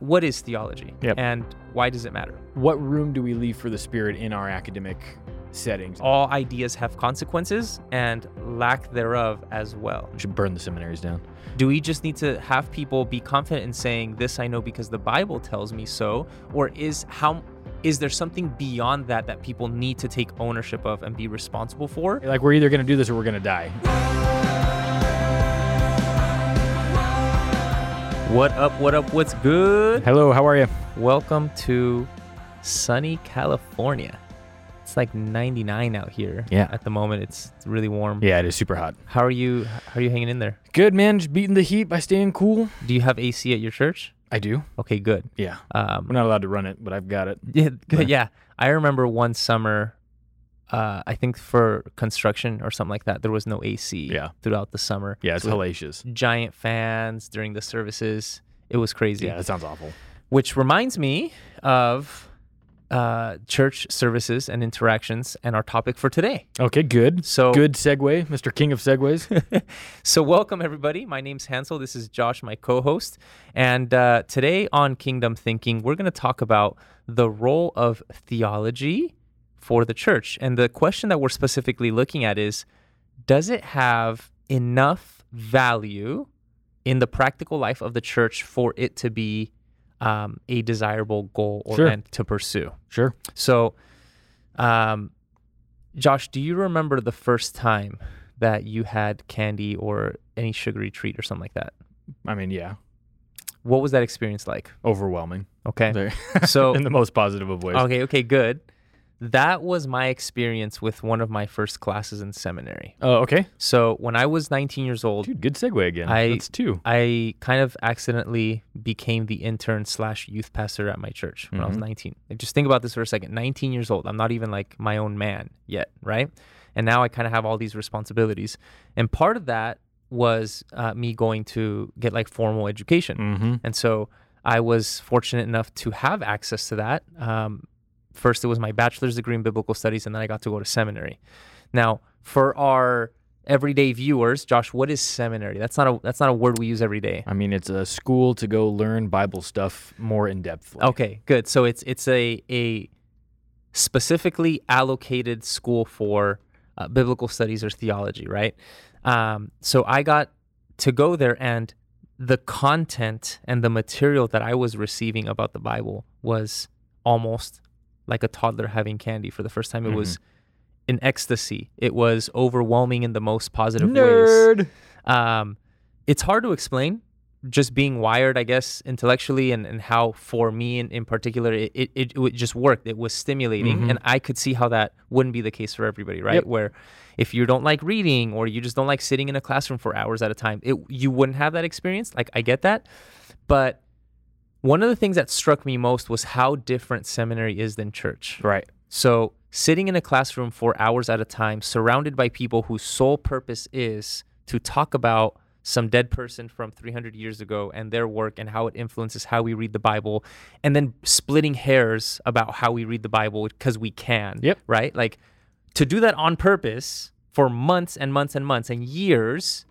What is theology? Yep. And why does it matter? What room do we leave for the spirit in our academic settings? All ideas have consequences and lack thereof as well. We should burn the seminaries down. Do we just need to have people be confident in saying this I know because the Bible tells me so or is how is there something beyond that that people need to take ownership of and be responsible for? Like we're either going to do this or we're going to die. What up? What up? What's good? Hello, how are you? Welcome to sunny California. It's like 99 out here. Yeah. At the moment, it's, really warm. Yeah, it is super hot. How are you? How are you hanging in there? Good, man. Just beating the heat by staying cool. Do you have AC at your church? I do. Okay, good. Yeah. Um, We're not allowed to run it, but I've got it. Yeah, good. Yeah, I remember one summer. Uh, I think for construction or something like that, there was no AC. Yeah. Throughout the summer. Yeah, it's So hellacious. Giant fans during the services. It was crazy. Yeah, that sounds awful. Which reminds me of uh, church services and interactions and our topic for today. Okay, good. So Good segue, Mr. King of Segues. So, welcome everybody. My name's Hansel. This is Josh, my co host. And uh, today on Kingdom Thinking, we're going to talk about the role of theology for the church. And the question that we're specifically looking at is Does it have enough value in the practical life of the church for it to be um, a desirable goal or Sure. and to pursue? sure. So, um, Josh, do you remember the first time that you had candy or any sugary treat or something like that? I mean, yeah, What was that experience like? overwhelming. Okay. Very- So- in the most positive of ways. Okay, okay, good. That was my experience with one of my first classes in seminary. Oh, okay. So, when I was 19 years old, Dude, good segue again. I- That's two. I kind of accidentally became the intern slash youth pastor at my church when I was Mhm. 19. Like, Just think about this for a second. 19 years old. I'm not even like my own man yet, right? And now I kind of have all these responsibilities. And part of that was uh, me going to get like formal education. Mm-hmm. And so I was fortunate enough to have access to that. Um, first, it was my bachelor's degree in biblical studies, and then I got to go to seminary. Now, for our everyday viewers, Josh, what is seminary? That's not a that's not a word we use every day. I mean, it's a school to go learn Bible stuff more in depth. Okay, good. So it's it's a a specifically allocated school for uh, biblical studies or theology, right? Um, so I got to go there, and the content and the material that I was receiving about the Bible was almost like a toddler having candy for the first time. It was an ecstasy. It was overwhelming in the most positive ways Nerd. um, it's hard to explain just being wired i guess intellectually and, and how for me in, in particular it, it, it just worked it was stimulating Mhm. and i could see how that wouldn't be the case for everybody right Yep. where if you don't like reading or you just don't like sitting in a classroom for hours at a time it, you wouldn't have that experience like i get that but one of the things that struck me most was how different seminary is than church Right. so, sitting in a classroom for hours at a time, surrounded by people whose sole purpose is to talk about some dead person from 300 years ago and their work and how it influences how we read the Bible, and then splitting hairs about how we read the Bible because we can. Yep. Right? Like to do that on purpose for months and months and months and years,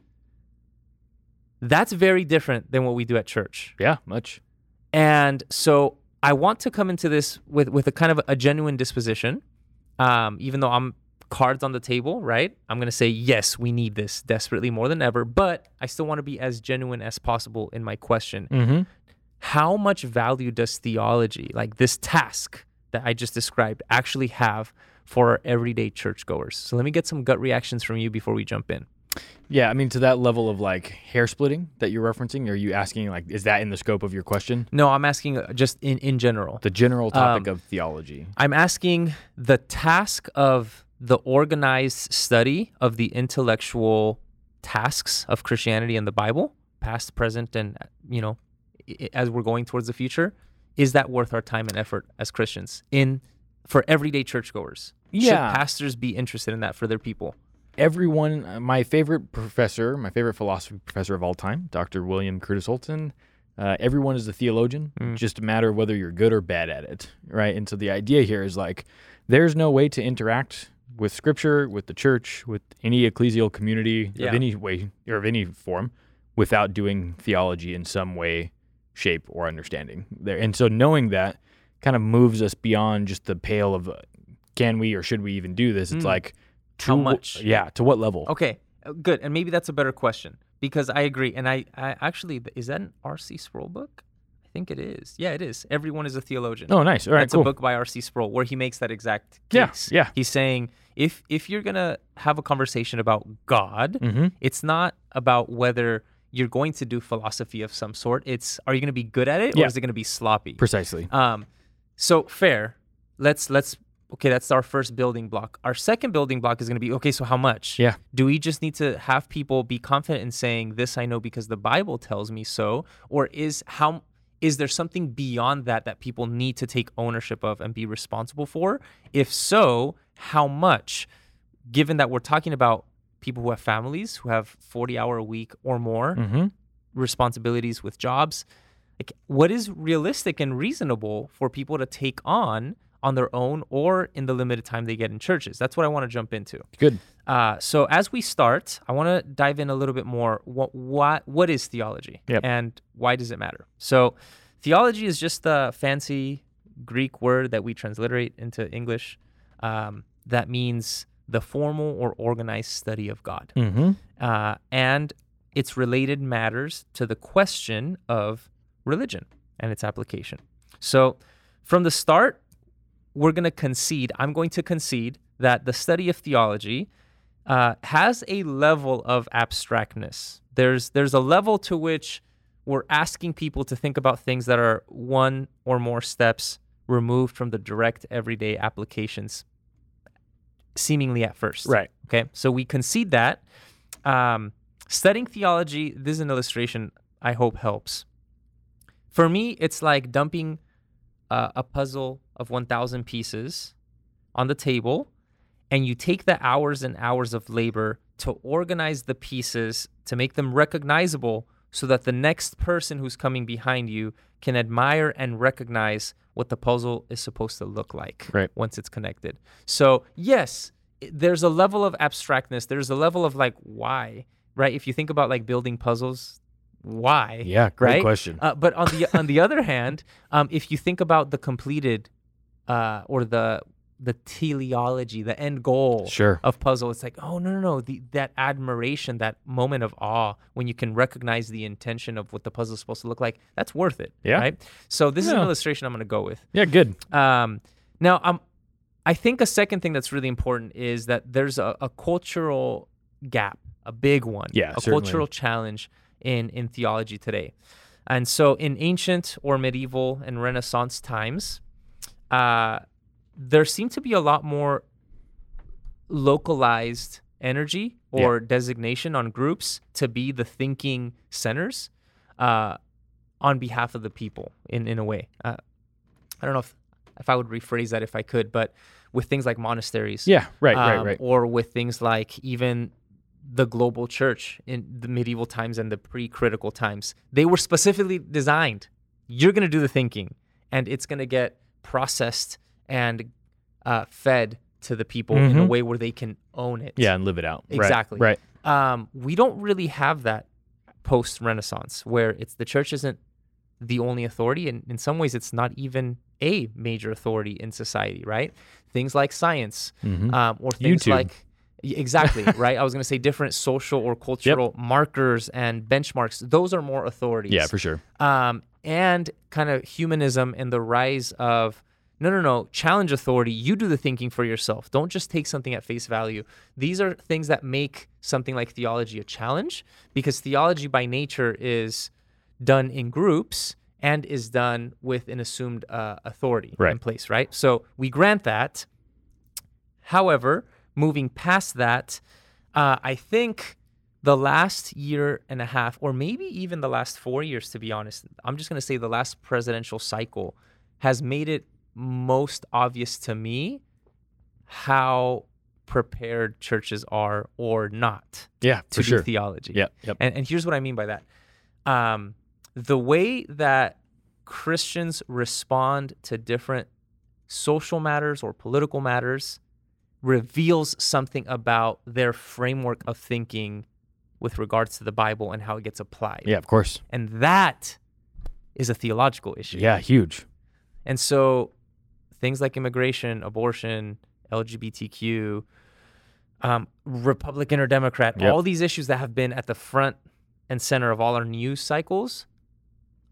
that's very different than what we do at church. Yeah, much. And so I want to come into this with with a kind of a genuine disposition. Um, even though I'm cards on the table, right? I'm gonna say yes, we need this desperately more than ever. But I still want to be as genuine as possible in my question. Mm-hmm. How much value does theology, like this task that I just described, actually have for our everyday churchgoers? So let me get some gut reactions from you before we jump in. Yeah, I mean, to that level of like hair splitting that you're referencing, are you asking like, is that in the scope of your question? No, I'm asking uh, just in in general. The general topic Um, of theology. I'm asking the task of the organized study of the intellectual tasks of Christianity and the Bible, past, present, and you know, as we're going towards the future, is that worth our time and effort as Christians in for everyday churchgoers? Yeah. Should pastors be interested in that for their people? Everyone, uh, my favorite professor, my favorite philosophy professor of all time, Dr. William Curtis Holton, uh, everyone is a theologian. Mm. Just a matter of whether you're good or bad at it, right? And so the idea here is like, there's no way to interact with Scripture, with the church, with any ecclesial community Yeah. of any way or of any form, without doing theology in some way shape or understanding there. And so knowing that kind of moves us beyond just the pale of uh, can we or should we even do this? It's Mm. like to How much? yeah, to what level? Okay, uh, good. And maybe that's a better question because I agree. And I, I actually, is that an R.C. Sproul book? I think it is. Yeah, it is. Everyone is a theologian. Oh, nice. All right, That's cool. a book by R.C. Sproul where he makes that exact case. yeah. yeah. He's saying if if you're gonna have a conversation about God, Mhm. it's not about whether you're going to do philosophy of some sort. It's are you gonna be good at it or Yeah. is it gonna be sloppy? Precisely. Um, so fair. Let's let's okay. That's our first building block. Our second building block is going to be okay. So how much? Yeah. Do we just need to have people be confident in saying this? I know because the Bible tells me so, or is how is there something beyond that that people need to take ownership of and be responsible for? If so, how much? Given that we're talking about people who have families who have 40 hour a week or more Mm-hmm. responsibilities with jobs. Like, what is realistic and reasonable for people to take on on their own or in the limited time they get in churches? That's what I want to jump into. Good. Uh, so as we start, I want to dive in a little bit more. What what what is theology, Yep. and why does it matter? So, theology is just a fancy Greek word that we transliterate into English. Um, that means the formal or organized study of God Mm-hmm. uh, and its related matters to the question of religion and its application. So, from the start, we're going to concede, I'm going to concede that the study of theology uh, has a level of abstractness. There's, there's a level to which we're asking people to think about things that are one or more steps removed from the direct everyday applications, seemingly at first. Right. Okay, so we concede that. Um, studying theology, this is an illustration I hope helps. For me, it's like dumping uh, a puzzle of 1,000 pieces on the table, and you take the hours and hours of labor to organize the pieces to make them recognizable so that the next person who's coming behind you can admire and recognize what the puzzle is supposed to look like Right. once it's connected. So, yes, there's a level of abstractness, there's a level of like why, right? If you think about like building puzzles, why? Yeah. Great right? question. Uh, but on the on the other hand, um, if you think about the completed uh, or the the teleology, the end goal Sure. of puzzle, it's like, oh no no no, the, that admiration, that moment of awe when you can recognize the intention of what the puzzle is supposed to look like, that's worth it. Yeah. Right. So this is an illustration I'm going to go with. Yeah. Good. Um, now, um, I think a second thing that's really important is that there's a, a cultural gap, a big one, Yeah, a certainly. cultural challenge in in theology today. And so, in ancient or medieval and Renaissance times, uh, there seemed to be a lot more localized energy or designation on groups to be the thinking centers uh, on behalf of the people in, in a way. Uh, I don't know if, if I would rephrase that if I could, but with things like monasteries. Yeah. Right. right. um, Right. Or with things like even the global church in the medieval times and the pre critical times. They were specifically designed. You're going to do the thinking, and it's going to get processed and uh, fed to the people in a Mhm. way where they can own it. Yeah. And live it out. Exactly. Right. Um, we don't really have that post Renaissance where it's the church isn't the only authority, and in some ways, it's not even a major authority in society, right? Things like science, Mhm. um, or things YouTube. like exactly right. I was going to say different social or cultural markers and benchmarks. Those are more authorities. Yeah. For sure. um, and kind of humanism and the rise of no, no, no, challenge authority. You do the thinking for yourself. Don't just take something at face value. These are things that make something like theology a challenge because theology by nature is done in groups and is done with an assumed uh, authority in place, right? So we grant that. However, moving past that, uh, I think the last year and a half, or maybe even the last four years, to be honest, I'm just going to say the last presidential cycle has made it most obvious to me how prepared churches are or not Yeah. to For do sure. theology. Yep. Yep. And, and here's what I mean by that. Um, the way that Christians respond to different social matters or political matters reveals something about their framework of thinking with regards to the Bible and how it gets applied. Yeah. Of course. And that is a theological issue. Yeah, huge. And so things like immigration, abortion, LGBTQ, um, Republican or Democrat, Yep. all these issues that have been at the front and center of all our news cycles,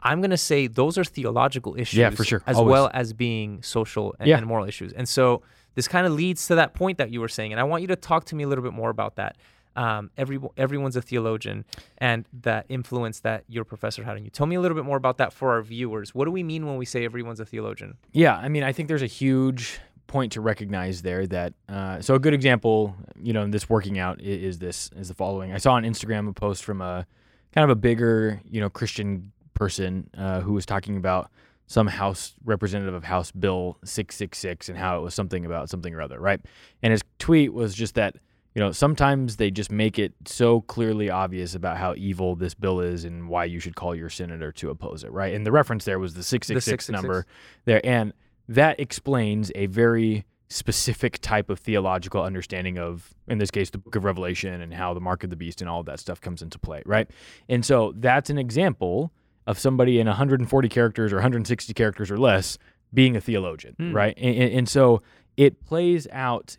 I'm going to say those are theological issues Yeah, for sure. as Always. well as being social and, Yeah. and moral issues. And so this kind of leads to that point that you were saying. And I want you to talk to me a little bit more about that. Um, every, everyone's a theologian and that influence that your professor had on you. Tell me a little bit more about that for our viewers. What do we mean when we say everyone's a theologian? Yeah, I mean, I think there's a huge point to recognize there that uh, so a good example, you know, this working out i- is this is the following. I saw on Instagram a post from a kind of a bigger, you know, Christian person uh, who was talking about some House representative of House Bill 666 and how it was something about something or other, right? And his tweet was just that, you know, sometimes they just make it so clearly obvious about how evil this bill is and why you should call your senator to oppose it, right? And the reference there was the 666 number there. And that explains a very specific type of theological understanding of, in this case, the book of Revelation and how the mark of the beast and all of that stuff comes into play, right? And so that's an example of somebody in 140 characters or 160 characters or less being a theologian, Hmm. right? And, and, and so it plays out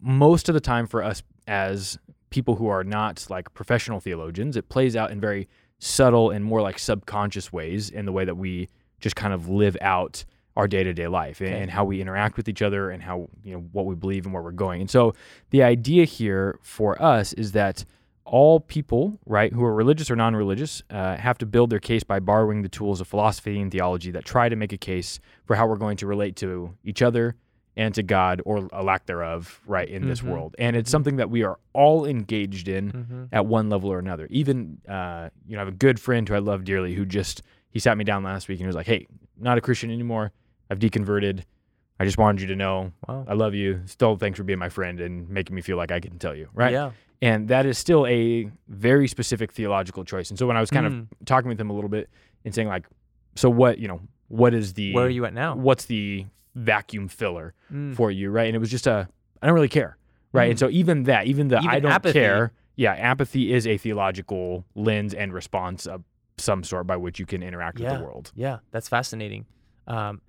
most of the time for us as people who are not like professional theologians. It plays out in very subtle and more like subconscious ways in the way that we just kind of live out our day-to-day life and, Okay. and how we interact with each other and how you know what we believe and where we're going. And so the idea here for us is that all people, right, who are religious or non-religious, uh, have to build their case by borrowing the tools of philosophy and theology that try to make a case for how we're going to relate to each other and to God or a lack thereof, right, in this Mhm. world. And it's something that we are all engaged in Mm-hmm. at one level or another. Even, uh, you know, I have a good friend who I love dearly who just, he sat me down last week and he was like, hey, not a Christian anymore. I've deconverted. I just wanted you to know Wow. I love you. Still, thanks for being my friend and making me feel like I can tell you, right? Yeah. And that is still a very specific theological choice. And so when I was kind Mm. of talking with him a little bit and saying like, so what, you know, what is the, Where are you at now? what's the vacuum filler Mm. for you, right? And it was just a, I don't really care, right? And Mm. so even that, even the Even I don't apathy. care, yeah, apathy is a theological lens and response of some sort by which you can interact with the world. Yeah, that's fascinating. Um,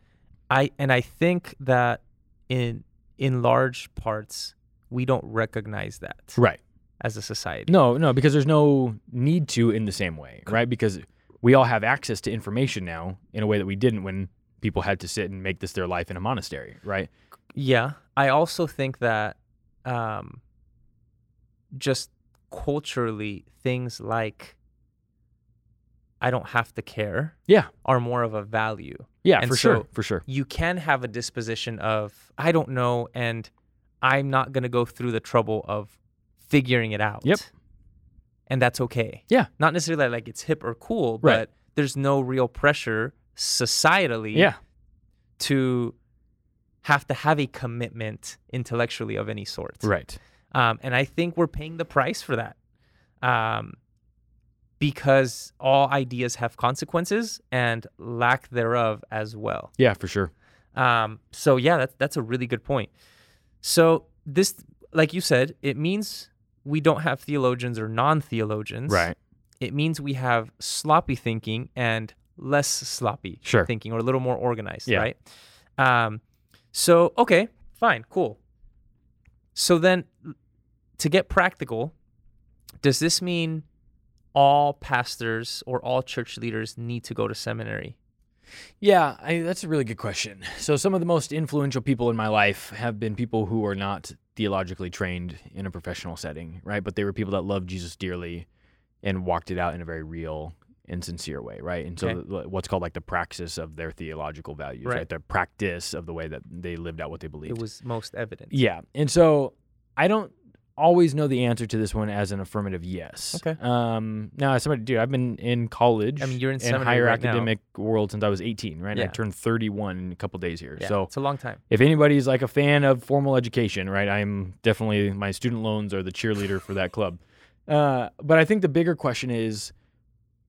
I and I think that in in large parts we don't recognize that Right. as a society. No, no, because there's no need to in the same way, right? Because we all have access to information now in a way that we didn't when people had to sit and make this their life in a monastery, right? Yeah, I also think that um, just culturally things like I don't have to care Yeah. are more of a value. Yeah, And for so- sure, for sure. you can have a disposition of I don't know and I'm not going to go through the trouble of figuring it out. Yep. And that's okay. Yeah. Not necessarily like it's hip or cool, Right. but there's no real pressure societally Yeah, to have to have a commitment intellectually of any sort. right. Um, and I think we're paying the price for that. Um, because all ideas have consequences and lack thereof as well. Yeah, for sure. Um, so yeah, that's that's a really good point. So this, like you said, it means we don't have theologians or non-theologians. Right. It means we have sloppy thinking and less sloppy Sure. thinking, or a little more organized. Yeah. Right. Um, so okay, fine, cool. So then, to get practical, does this mean all pastors or all church leaders need to go to seminary? Yeah, I, that's a really good question. So, some of the most influential people in my life have been people who are not theologically trained in a professional setting, right? But they were people that loved Jesus dearly and walked it out in a very real and sincere way, right? And so, Okay. what's called like the praxis of their theological values, right? Right. The practice of the way that they lived out what they believed. It was most evident. Yeah. And so I don't always know the answer to this one as an affirmative yes. Okay. Um now as somebody dude, I've been in college I mean, you're in and higher right now. academic world since I was 18, right? And I turned 31 in a couple days here. Yeah, So it's a long time. if anybody's like a fan of formal education, right? I'm definitely my student loans are the cheerleader for that club. Uh, but I think the bigger question is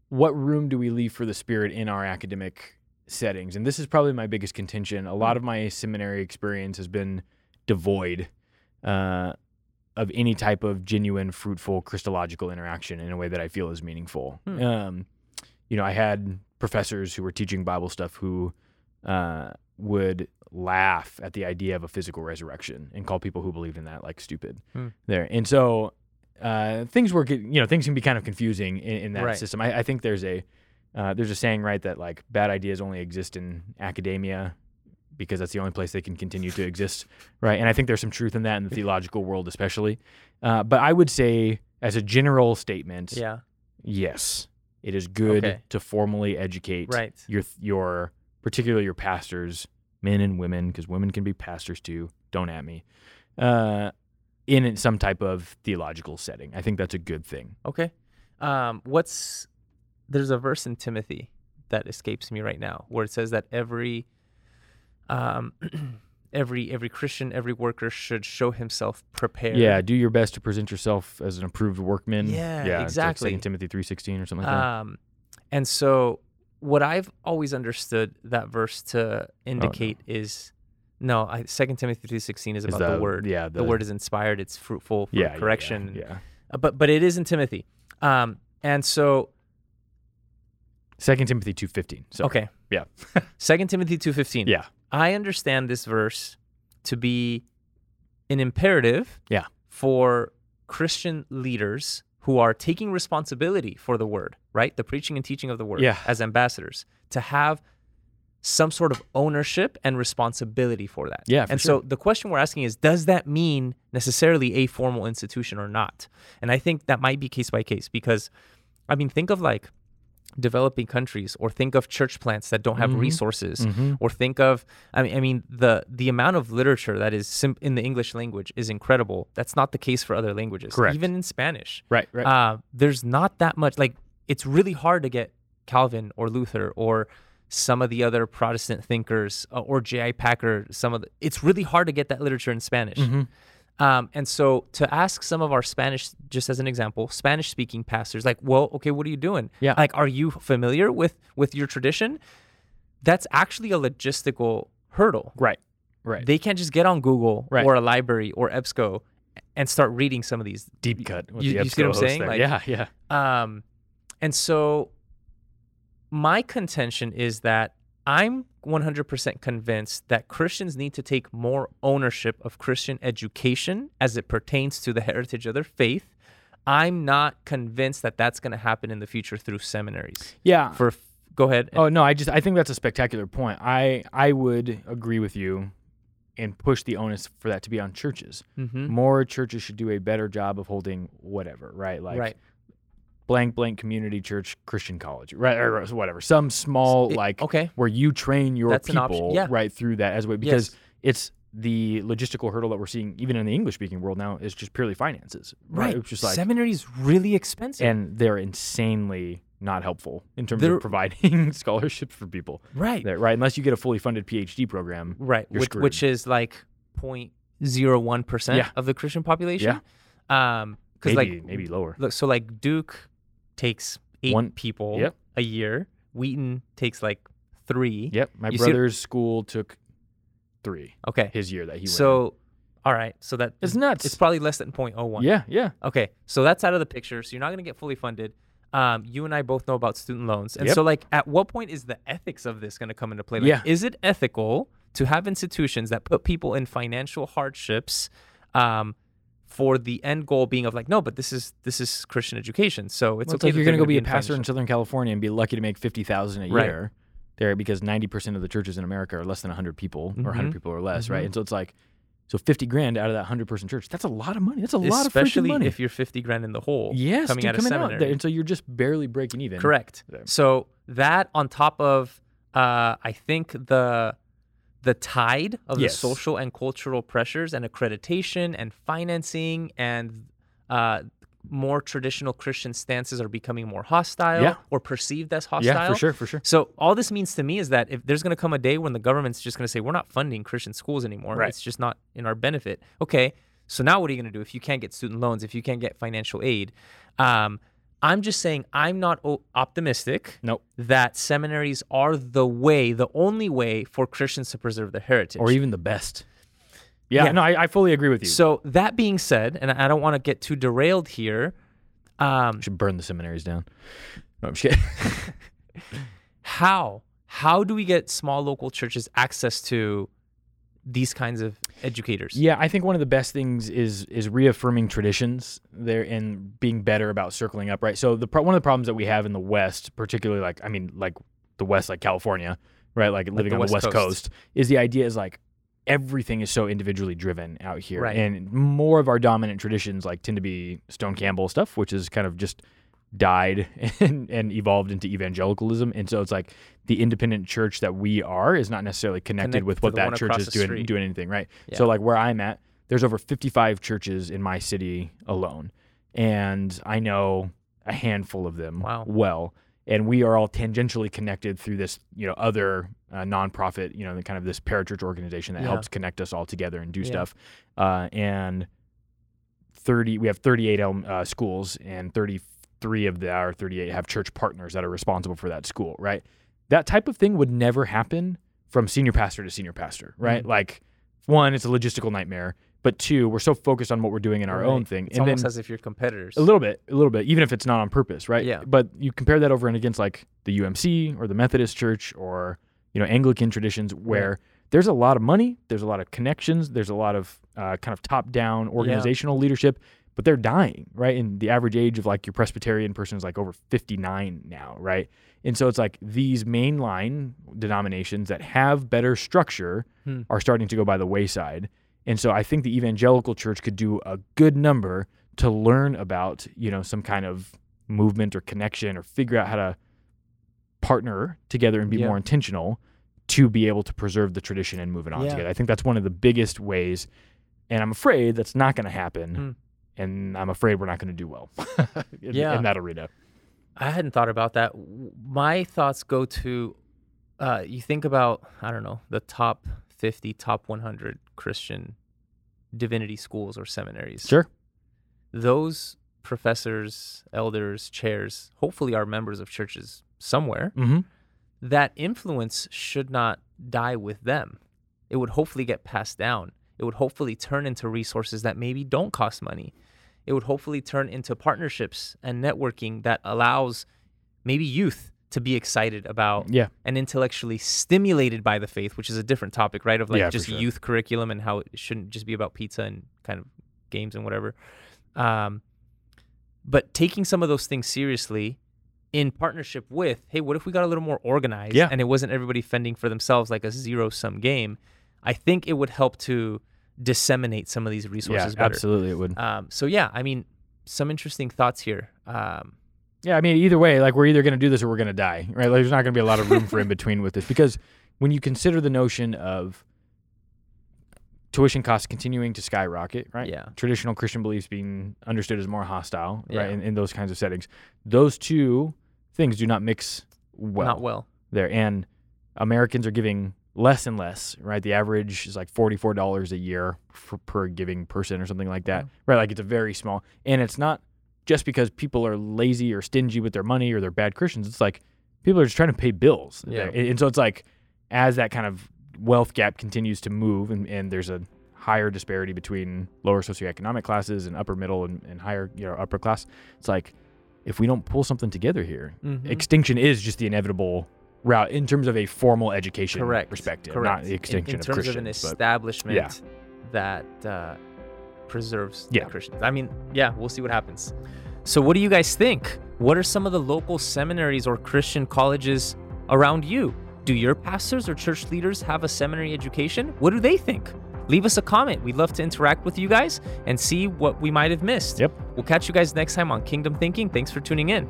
what room do we leave for the spirit in our academic settings? And this is probably my biggest contention. A lot of my seminary experience has been devoid uh, of any type of genuine, fruitful, Christological interaction in a way that I feel is meaningful. Hmm. Um, you know, I had professors who were teaching Bible stuff who uh, would laugh at the idea of a physical resurrection and call people who believed in that like stupid Hmm. there. And so uh, things were, you know, things can be kind of confusing in, in that Right. system. I, I think there's a uh, there's a saying right that like bad ideas only exist in academia because that's the only place they can continue to exist, right? And I think there's some truth in that in the theological world, especially. Uh, but I would say, as a general statement, Yeah. yes, it is good Okay. to formally educate Right. your your particularly your pastors, men and women, because women can be pastors too. Don't at me. Uh, in some type of theological setting, I think that's a good thing. Okay. Um, what's there's a verse in Timothy that escapes me right now where it says that every um every every Christian, every worker should show himself prepared. Yeah, do your best to present yourself as an approved workman. Yeah, yeah, exactly. Second Timothy three sixteen or something like that. Um and so what I've always understood that verse to indicate is no, I, 2 Timothy 3:16 is Is about the, word. Yeah, The, word is inspired, it's fruitful for yeah, correction. Yeah, yeah. Uh, But but it is in Timothy. Um and so Second Timothy two fifteen. So okay. Yeah. 2 Timothy 2:15. Yeah. I understand this verse to be an imperative Yeah. for Christian leaders who are taking responsibility for the word, right? The preaching and teaching of the word Yeah. as ambassadors to have some sort of ownership and responsibility for that. Yeah, for and sure. so the question we're asking is does that mean necessarily a formal institution or not? And I think that might be case by case because I mean think of like developing countries or think of church plants that don't have Mhm. resources Mhm. or think of I mean I mean the the amount of literature that is sim- in the English language is incredible. That's not the case for other languages. Correct. Even in Spanish. Right, right. Uh, there's not that much like it's really hard to get Calvin or Luther or some of the other Protestant thinkers uh, or J.I. Packer some of the it's really hard to get that literature in Spanish. Mhm. Um, and so to ask some of our Spanish, just as an example, Spanish speaking pastors, like, well, okay, what are you doing? Yeah. Like, are you familiar with with your tradition? That's actually a logistical hurdle. Right, right. They can't just get on Google Right. or a library or EBSCO and start reading some of these. Deep cut. You- you see what I'm saying? Like- yeah, yeah. Um, and so my contention is that I'm 100% convinced that Christians need to take more ownership of Christian education as it pertains to the heritage of their faith. I'm not convinced that that's going to happen in the future through seminaries. Yeah. For go ahead. Oh no, I just I think that's a spectacular point. I I would agree with you and push the onus for that to be on churches. Mhm. More churches should do a better job of holding whatever, right? Like right. Blank blank community church Christian college, right? Or whatever. Some small It- like okay. where you train your That's people yeah. right through that as a way because Yes. it's the logistical hurdle that we're seeing even in the English speaking world now is just purely finances. Right. It's just like Seminary is really expensive. and they're insanely not helpful in terms They're- of providing scholarships for people. right. Right? Unless you get a fully funded PhD program. Right, which, which is like 0.01 percent Yeah. of the Christian population. Yeah, um, because Maybe like maybe lower. look, so like Duke takes eight One- people yep. a year. Wheaton takes like three. Yep. My You brother's school took three Okay, his year that he went. so all right, so that it's nuts. it's probably less than 0.01. yeah, yeah. Okay, so that's out of the picture. So you're not going to get fully funded. Um, you and I both know about student loans, and Yep. so like, at what point is the ethics of this going to come into play? Like, Yeah. is it ethical to have institutions that put people in financial hardships, um, for the end goal being of like, no, but this is this is Christian education, so it's Well, okay. like you're gonna go be a pastor in Southern California and be lucky to make fifty thousand a Right. year there because ninety percent of the churches in America are less than hundred people or hundred people or less, Mhm. right? And so it's like, so fifty grand out of that hundred person church, that's a lot of money. That's a lot of freaking especially money. if you're 50 grand in the hole. yes, coming dude, out of coming seminary. there, and so you're just barely breaking even. Correct. there. So that on top of uh, I think the the tide of Yes. the social and cultural pressures and accreditation and financing and uh, more traditional Christian stances are becoming more hostile Yeah. or perceived as hostile. Yeah, for sure, for sure. So all this means to me is that if there's going to come a day when the government's just going to say we're not funding Christian schools anymore, Right. it's just not in our benefit. Okay, so now what are you going to do if you can't get student loans, if you can't get financial aid? Um, I'm just saying I'm not optimistic Nope. that seminaries are the way, the only way for Christians to preserve their heritage. Or even the best. Yeah, Yeah. no, I, I fully agree with you. so that being said, and I don't want to get too derailed here. Um, should burn the seminaries down. No, I'm just kidding. how how do we get small local churches access to these kinds of educators? Yeah, I think one of the best things is is reaffirming traditions there and being better about circling up, right? So the pro- one of the problems that we have in the West, particularly like I mean like the West like California, right? Like, living the on West the West Coast. Coast. is the idea is like everything is so individually driven out here. Right. And more of our dominant traditions like tend to be Stone Campbell stuff, which is kind of just died and, and evolved into evangelicalism. And so it's like the independent church that we are is not necessarily connected Connect with what that church is doing doing anything, right? Yeah. So like where I'm at, there's over 55 churches in my city alone. And I know a handful of them Wow. well. And we are all tangentially connected through this, you know, other uh, nonprofit, you know, kind of this parachurch organization that Yeah. helps connect us all together and do Yeah. stuff. Uh, and 30, we have 38 ele- uh, schools, and 33 of the our 38 have church partners that are responsible for that school, right? That type of thing would never happen from senior pastor to senior pastor, right? Mhm. Like, one, it's a logistical nightmare, but two, we're so focused on what we're doing in our Right. own thing, It's and almost then as if you're competitors. a little bit, a little bit, even if it's not on purpose, right? Yeah. But you compare that over and against like the UMC or the Methodist Church or you know Anglican traditions, where there's a lot of money, there's a lot of connections, there's a lot of uh, kind of top-down organizational leadership, but they're dying, right? And the average age of like your Presbyterian person is like over 59 now, right? And so it's like these mainline denominations that have better structure Hmm. are starting to go by the wayside. And so I think the evangelical church could do a good number to learn about, you know, some kind of movement or connection or figure out how to partner together and be Yeah. more intentional to be able to preserve the tradition and move it on Yeah. together. I think that's one of the biggest ways. And I'm afraid that's not going to happen. Hmm. And I'm afraid we're not going to do well in, Yeah. in that arena. I hadn't thought about that. My thoughts go to uh, you think about, I don't know, the top 50, top 100 Christian divinity schools or seminaries. Sure. Those professors, elders, chairs, hopefully are members of churches somewhere. Mm-hmm. That influence should not die with them. It would hopefully get passed down. It would hopefully turn into resources that maybe don't cost money. It would hopefully turn into partnerships and networking that allows maybe youth to be excited about Yeah. and intellectually stimulated by the faith, which is a different topic, right? Of like Yeah, just sure. youth curriculum and how it shouldn't just be about pizza and kind of games and whatever. Um, but taking some of those things seriously in partnership with, hey, what if we got a little more organized Yeah. and it wasn't everybody fending for themselves like a zero sum game? I think it would help to disseminate some of these Yeah, resources better. absolutely. It would. Um, so yeah, I mean, some interesting thoughts here. Um, Yeah, I mean, either way, like we're either going to do this or we're going to die, right? Like, there's not going to be a lot of room for in between with this because when you consider the notion of tuition costs continuing to skyrocket, right? Yeah. Traditional Christian beliefs being understood as more hostile, Yeah. right? In, in those kinds of settings, those two things do not mix well, not well. there. And Americans are giving less and less, right? The average is like forty-four dollars a year for, per giving person or something like that, Yeah. right? Like it's a very small, and it's not just because people are lazy or stingy with their money or they're bad Christians. It's like people are just trying to pay bills, Yeah. and, and so it's like as that kind of wealth gap continues to move, and, and there's a higher disparity between lower socioeconomic classes and upper middle and, and higher, you know, upper class. It's like if we don't pull something together here, Mhm. extinction is just the inevitable route in terms of a formal education Correct. perspective, Correct. not the In- extinction in, of Christians. In terms of an establishment that uh, preserves the Yeah. Christians. I mean, yeah, we'll see what happens. So, what do you guys think? What are some of the local seminaries or Christian colleges around you? Do your pastors or church leaders have a seminary education? What do they think? Leave us a comment. We'd love to interact with you guys and see what we might have missed. Yep. We'll catch you guys next time on Kingdom Thinking. Thanks for tuning in.